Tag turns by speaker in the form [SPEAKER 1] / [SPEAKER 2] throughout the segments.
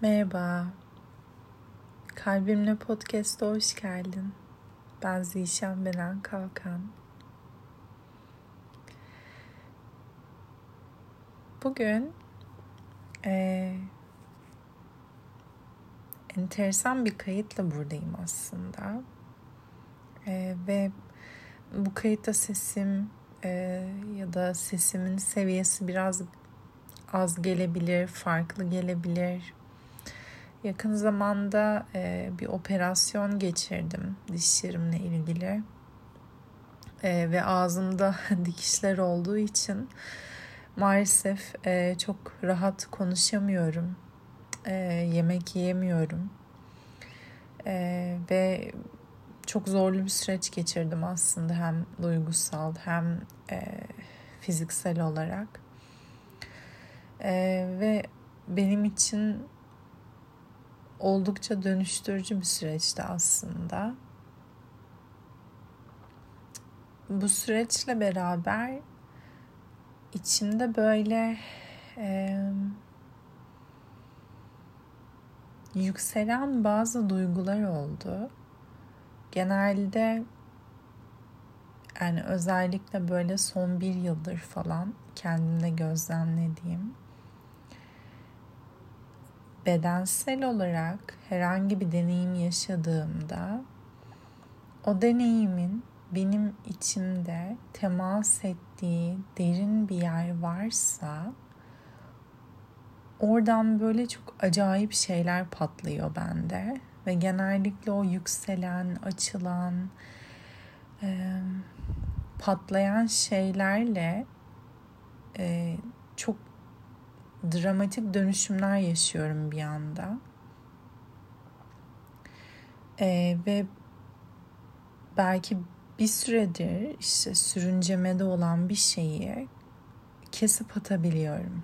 [SPEAKER 1] Merhaba. Kalbimle Podcast'a hoş geldin. Ben Zişan Benen Kalkan. Bugün e, enteresan bir kayıtla buradayım aslında. E, ve bu kayıtta sesim e, ya da sesimin seviyesi biraz az gelebilir, farklı gelebilir Yakın zamanda e, bir operasyon geçirdim dişlerimle ilgili. E, ve ağzımda dikişler olduğu için maalesef e, çok rahat konuşamıyorum. E, yemek yiyemiyorum. E, ve çok zorlu bir süreç geçirdim aslında hem duygusal hem e, fiziksel olarak. E, ve benim için oldukça dönüştürücü bir süreçti aslında. Bu süreçle beraber içimde böyle e, yükselen bazı duygular oldu. Genelde yani özellikle böyle son bir yıldır falan kendimde gözlemlediğim bedensel olarak herhangi bir deneyim yaşadığımda o deneyimin benim içimde temas ettiği derin bir yer varsa oradan böyle çok acayip şeyler patlıyor bende ve genellikle o yükselen, açılan, e, patlayan şeylerle e, çok dramatik dönüşümler yaşıyorum bir anda. Ee, ve belki bir süredir işte sürüncemede olan bir şeyi kesip atabiliyorum.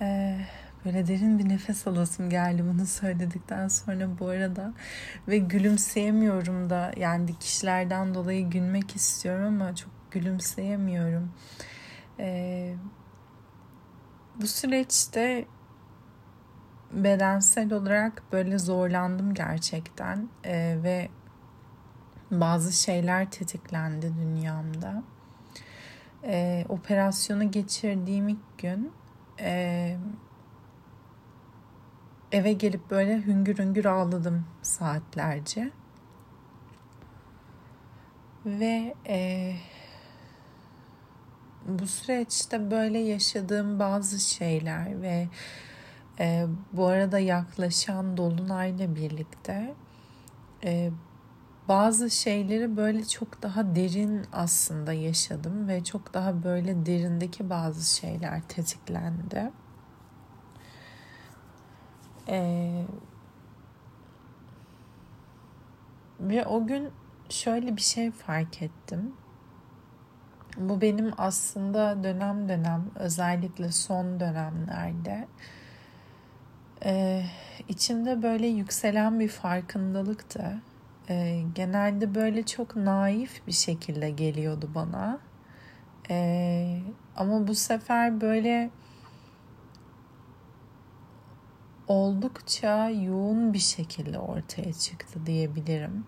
[SPEAKER 1] Ee, böyle derin bir nefes alasım geldi bunu söyledikten sonra bu arada ve gülümseyemiyorum da yani dikişlerden dolayı gülmek istiyorum ama çok gülümseyemiyorum. Ee, bu süreçte bedensel olarak böyle zorlandım gerçekten ee, ve bazı şeyler tetiklendi dünyamda. Ee, operasyonu geçirdiğim ilk gün e, eve gelip böyle hüngür hüngür ağladım saatlerce ve e, bu süreçte böyle yaşadığım bazı şeyler ve e, bu arada yaklaşan dolunayla birlikte e, bazı şeyleri böyle çok daha derin aslında yaşadım ve çok daha böyle derindeki bazı şeyler tetiklendi. Ee, ve o gün şöyle bir şey fark ettim. Bu benim aslında dönem dönem özellikle son dönemlerde içimde böyle yükselen bir farkındalıktı. Genelde böyle çok naif bir şekilde geliyordu bana. Ama bu sefer böyle oldukça yoğun bir şekilde ortaya çıktı diyebilirim.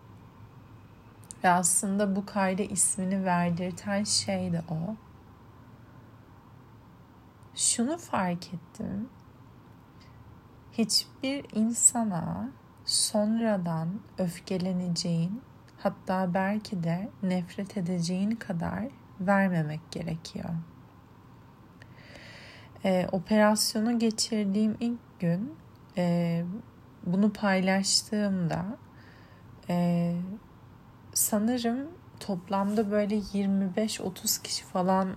[SPEAKER 1] Aslında bu kayda ismini verdirten şey de o. Şunu fark ettim. Hiçbir insana sonradan öfkeleneceğin hatta belki de nefret edeceğin kadar vermemek gerekiyor. Ee, operasyonu geçirdiğim ilk gün e, bunu paylaştığımda e, sanırım toplamda böyle 25-30 kişi falan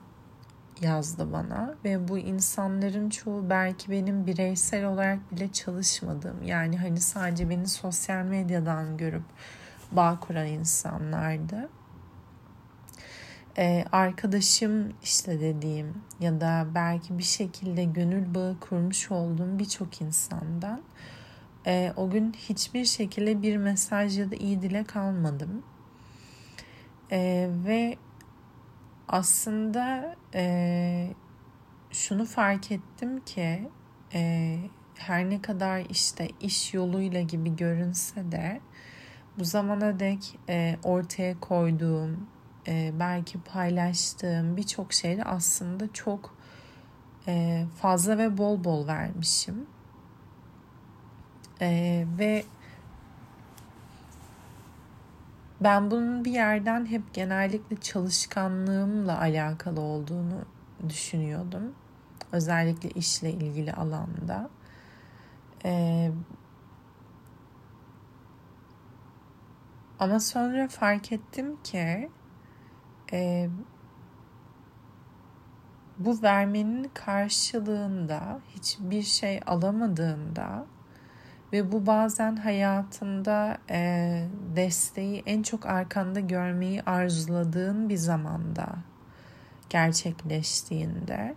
[SPEAKER 1] yazdı bana ve bu insanların çoğu belki benim bireysel olarak bile çalışmadığım yani hani sadece beni sosyal medyadan görüp bağ kuran insanlardı. Ee, arkadaşım işte dediğim ya da belki bir şekilde gönül bağı kurmuş olduğum birçok insandan e, o gün hiçbir şekilde bir mesaj ya da iyi dilek almadım. E, ve aslında e, şunu fark ettim ki e, her ne kadar işte iş yoluyla gibi görünse de bu zamana dek e, ortaya koyduğum e, belki paylaştığım birçok şeyde aslında çok e, fazla ve bol bol vermişim. E, ve ben bunun bir yerden hep genellikle çalışkanlığımla alakalı olduğunu düşünüyordum. Özellikle işle ilgili alanda. Ee, ama sonra fark ettim ki e, bu vermenin karşılığında hiçbir şey alamadığında ve bu bazen hayatında e, desteği en çok arkanda görmeyi arzuladığın bir zamanda gerçekleştiğinde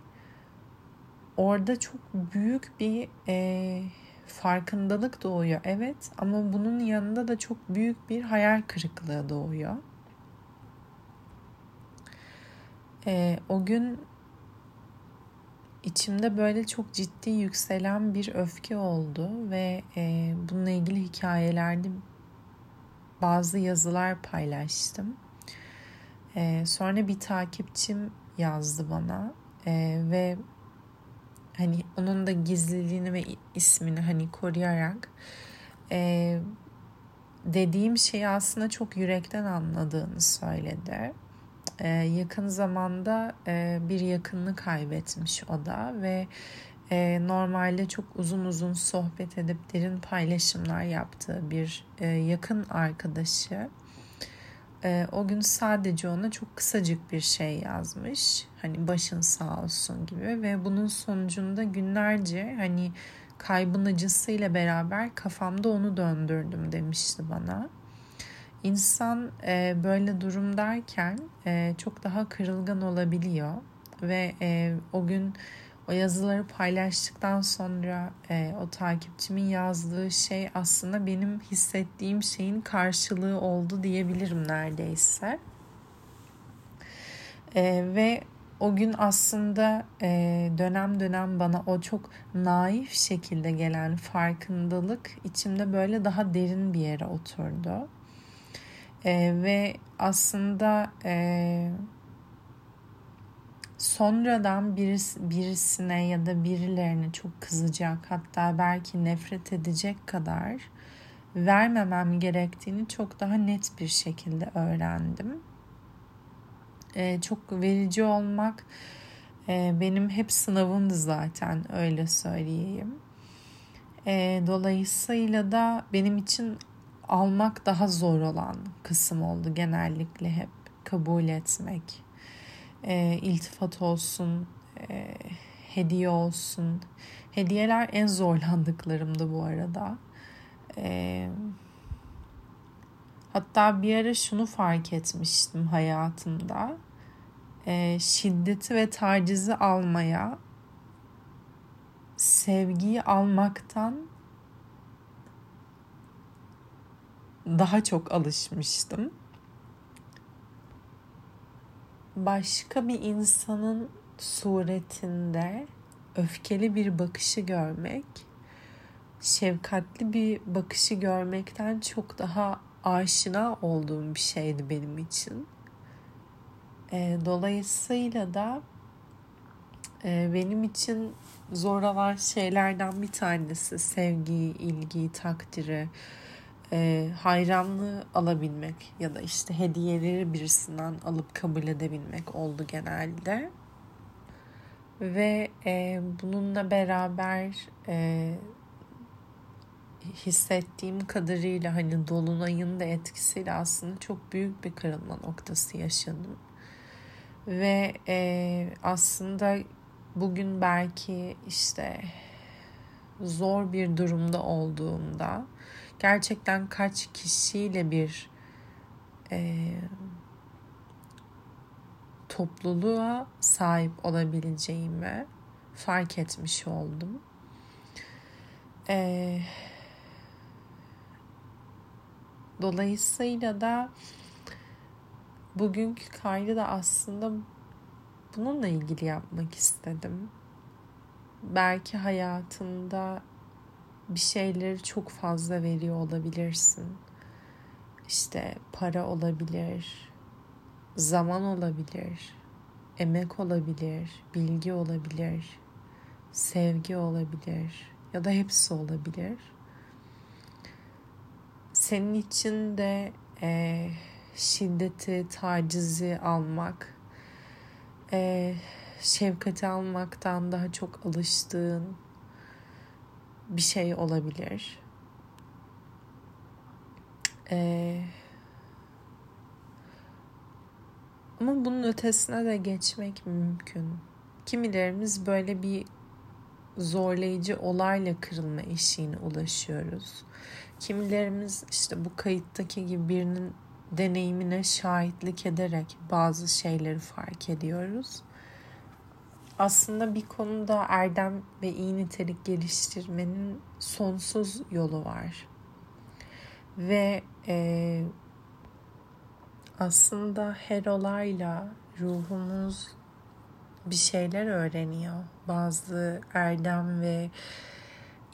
[SPEAKER 1] orada çok büyük bir e, farkındalık doğuyor. Evet ama bunun yanında da çok büyük bir hayal kırıklığı doğuyor. E, o gün içimde böyle çok ciddi yükselen bir öfke oldu ve e, bununla ilgili hikayelerde bazı yazılar paylaştım. E, sonra bir takipçim yazdı bana e, ve hani onun da gizliliğini ve ismini hani koruyarak e, dediğim şeyi aslında çok yürekten anladığını söyledi e, yakın zamanda e, bir yakınını kaybetmiş o da ve e, normalde çok uzun uzun sohbet edip derin paylaşımlar yaptığı bir e, yakın arkadaşı e, o gün sadece ona çok kısacık bir şey yazmış hani başın sağ olsun gibi ve bunun sonucunda günlerce hani kaybın acısıyla beraber kafamda onu döndürdüm demişti bana. İnsan e, böyle durumdayken e, çok daha kırılgan olabiliyor ve e, o gün o yazıları paylaştıktan sonra e, o takipçimin yazdığı şey aslında benim hissettiğim şeyin karşılığı oldu diyebilirim neredeyse. E, ve o gün aslında e, dönem dönem bana o çok naif şekilde gelen farkındalık içimde böyle daha derin bir yere oturdu. E, ve aslında e, sonradan birisi, birisine ya da birilerine çok kızacak hatta belki nefret edecek kadar vermemem gerektiğini çok daha net bir şekilde öğrendim. E, çok verici olmak e, benim hep sınavımdı zaten öyle söyleyeyim. E, dolayısıyla da benim için almak daha zor olan kısım oldu genellikle hep kabul etmek. E, iltifat olsun, e, hediye olsun. Hediyeler en zorlandıklarımdı bu arada. E, hatta bir ara şunu fark etmiştim hayatımda. E, şiddeti ve tacizi almaya sevgiyi almaktan daha çok alışmıştım. Başka bir insanın suretinde öfkeli bir bakışı görmek, şefkatli bir bakışı görmekten çok daha aşina olduğum bir şeydi benim için. E, dolayısıyla da e, benim için zor olan şeylerden bir tanesi sevgi, ilgi, takdiri, e, hayranlığı alabilmek ya da işte hediyeleri birisinden alıp kabul edebilmek oldu genelde. Ve e, bununla beraber e, hissettiğim kadarıyla hani dolunayın da etkisiyle aslında çok büyük bir kırılma noktası yaşadım. Ve e, aslında bugün belki işte zor bir durumda olduğumda gerçekten kaç kişiyle bir e, topluluğa sahip olabileceğimi fark etmiş oldum. E, dolayısıyla da bugünkü kaydı da aslında bununla ilgili yapmak istedim. belki hayatında bir şeyleri çok fazla veriyor olabilirsin. İşte para olabilir, zaman olabilir, emek olabilir, bilgi olabilir, sevgi olabilir ya da hepsi olabilir. Senin için de e, şiddeti, tacizi almak, e, şefkati almaktan daha çok alıştığın bir şey olabilir. Ee, ama bunun ötesine de geçmek mümkün. Kimilerimiz böyle bir zorlayıcı olayla kırılma eşiğine ulaşıyoruz. Kimilerimiz işte bu kayıttaki gibi birinin deneyimine şahitlik ederek bazı şeyleri fark ediyoruz. Aslında bir konuda erdem ve iyi nitelik geliştirmenin sonsuz yolu var. Ve e, aslında her olayla ruhumuz bir şeyler öğreniyor. Bazı erdem ve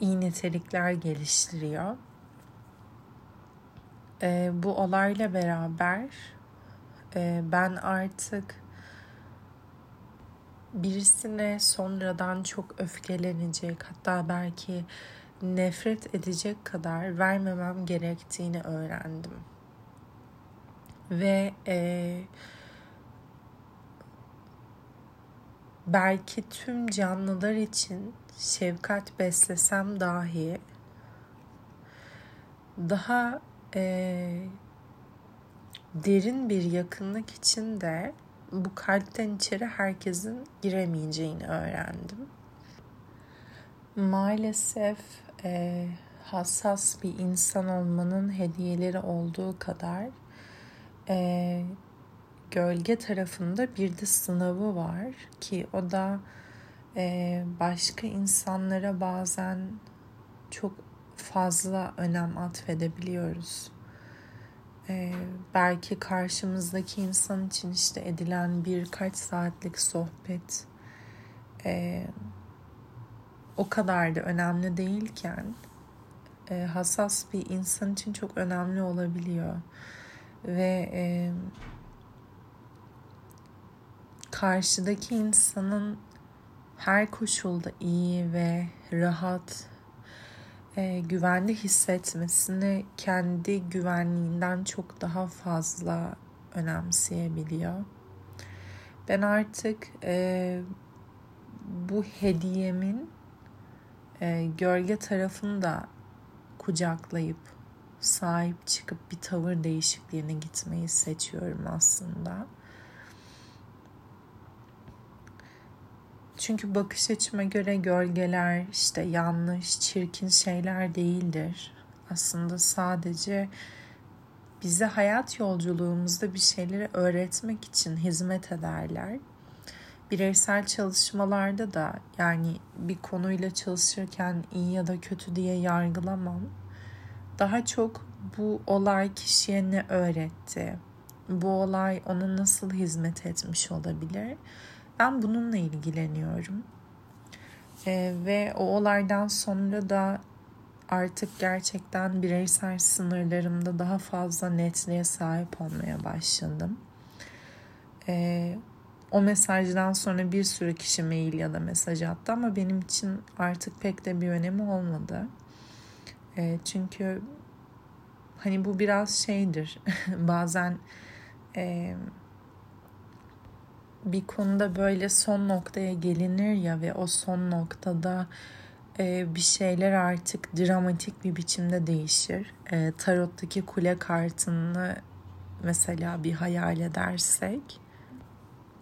[SPEAKER 1] iyi nitelikler geliştiriyor. E, bu olayla beraber e, ben artık birisine sonradan çok öfkelenecek hatta belki nefret edecek kadar vermemem gerektiğini öğrendim. Ve e, belki tüm canlılar için şefkat beslesem dahi daha e, derin bir yakınlık için de bu kalpten içeri herkesin giremeyeceğini öğrendim. Maalesef e, hassas bir insan olmanın hediyeleri olduğu kadar e, gölge tarafında bir de sınavı var ki o da e, başka insanlara bazen çok fazla önem atfedebiliyoruz. Ee, belki karşımızdaki insan için işte edilen birkaç saatlik sohbet e, o kadar da önemli değilken e, hassas bir insan için çok önemli olabiliyor. Ve e, karşıdaki insanın her koşulda iyi ve rahat e, güvende hissetmesini kendi güvenliğinden çok daha fazla önemseyebiliyor. Ben artık e, bu hediyemin e, gölge tarafını da kucaklayıp sahip çıkıp bir tavır değişikliğine gitmeyi seçiyorum aslında. Çünkü bakış açıma göre gölgeler işte yanlış, çirkin şeyler değildir. Aslında sadece bize hayat yolculuğumuzda bir şeyleri öğretmek için hizmet ederler. Bireysel çalışmalarda da yani bir konuyla çalışırken iyi ya da kötü diye yargılamam. Daha çok bu olay kişiye ne öğretti? Bu olay ona nasıl hizmet etmiş olabilir? Ben bununla ilgileniyorum. Ee, ve o olaydan sonra da artık gerçekten bireysel sınırlarımda daha fazla netliğe sahip olmaya başladım. Ee, o mesajdan sonra bir sürü kişi mail ya da mesaj attı ama benim için artık pek de bir önemi olmadı. Ee, çünkü hani bu biraz şeydir. Bazen e, bir konuda böyle son noktaya gelinir ya ve o son noktada e, bir şeyler artık dramatik bir biçimde değişir. E, tarottaki kule kartını mesela bir hayal edersek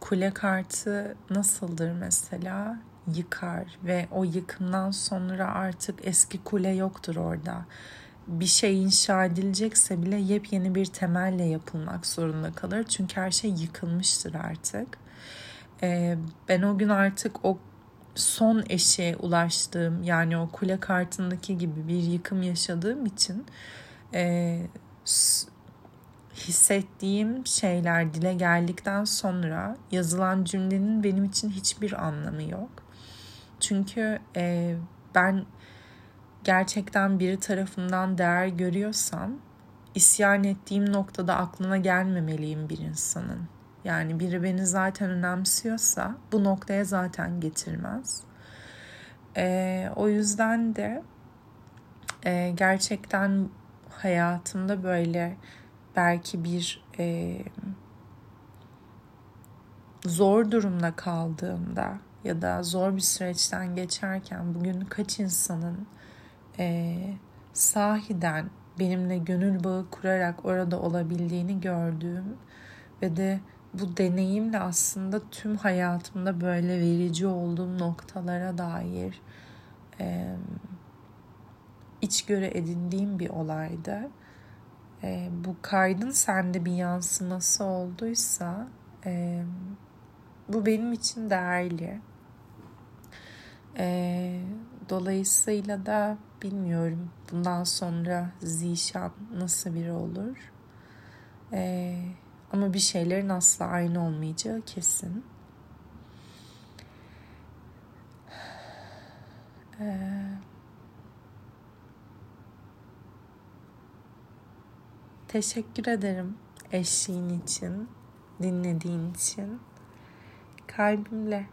[SPEAKER 1] kule kartı nasıldır mesela? Yıkar ve o yıkımdan sonra artık eski kule yoktur orada. Bir şey inşa edilecekse bile yepyeni bir temelle yapılmak zorunda kalır. Çünkü her şey yıkılmıştır artık. Ee, ben o gün artık o son eşeğe ulaştığım yani o kule kartındaki gibi bir yıkım yaşadığım için e, hissettiğim şeyler dile geldikten sonra yazılan cümlenin benim için hiçbir anlamı yok. Çünkü e, ben gerçekten biri tarafından değer görüyorsam isyan ettiğim noktada aklına gelmemeliyim bir insanın. Yani biri beni zaten önemsiyorsa bu noktaya zaten getirmez. E, o yüzden de e, gerçekten hayatımda böyle belki bir e, zor durumda kaldığımda ya da zor bir süreçten geçerken bugün kaç insanın e, sahiden benimle gönül bağı kurarak orada olabildiğini gördüğüm ve de bu deneyimle aslında tüm hayatımda böyle verici olduğum noktalara dair e, içgörü edindiğim bir olaydı. E, bu kaydın sende bir yansıması olduysa e, bu benim için değerli. E, dolayısıyla da bilmiyorum bundan sonra Zişan nasıl biri olur. E, ama bir şeylerin asla aynı olmayacağı kesin. Ee, teşekkür ederim eşliğin için, dinlediğin için. Kalbimle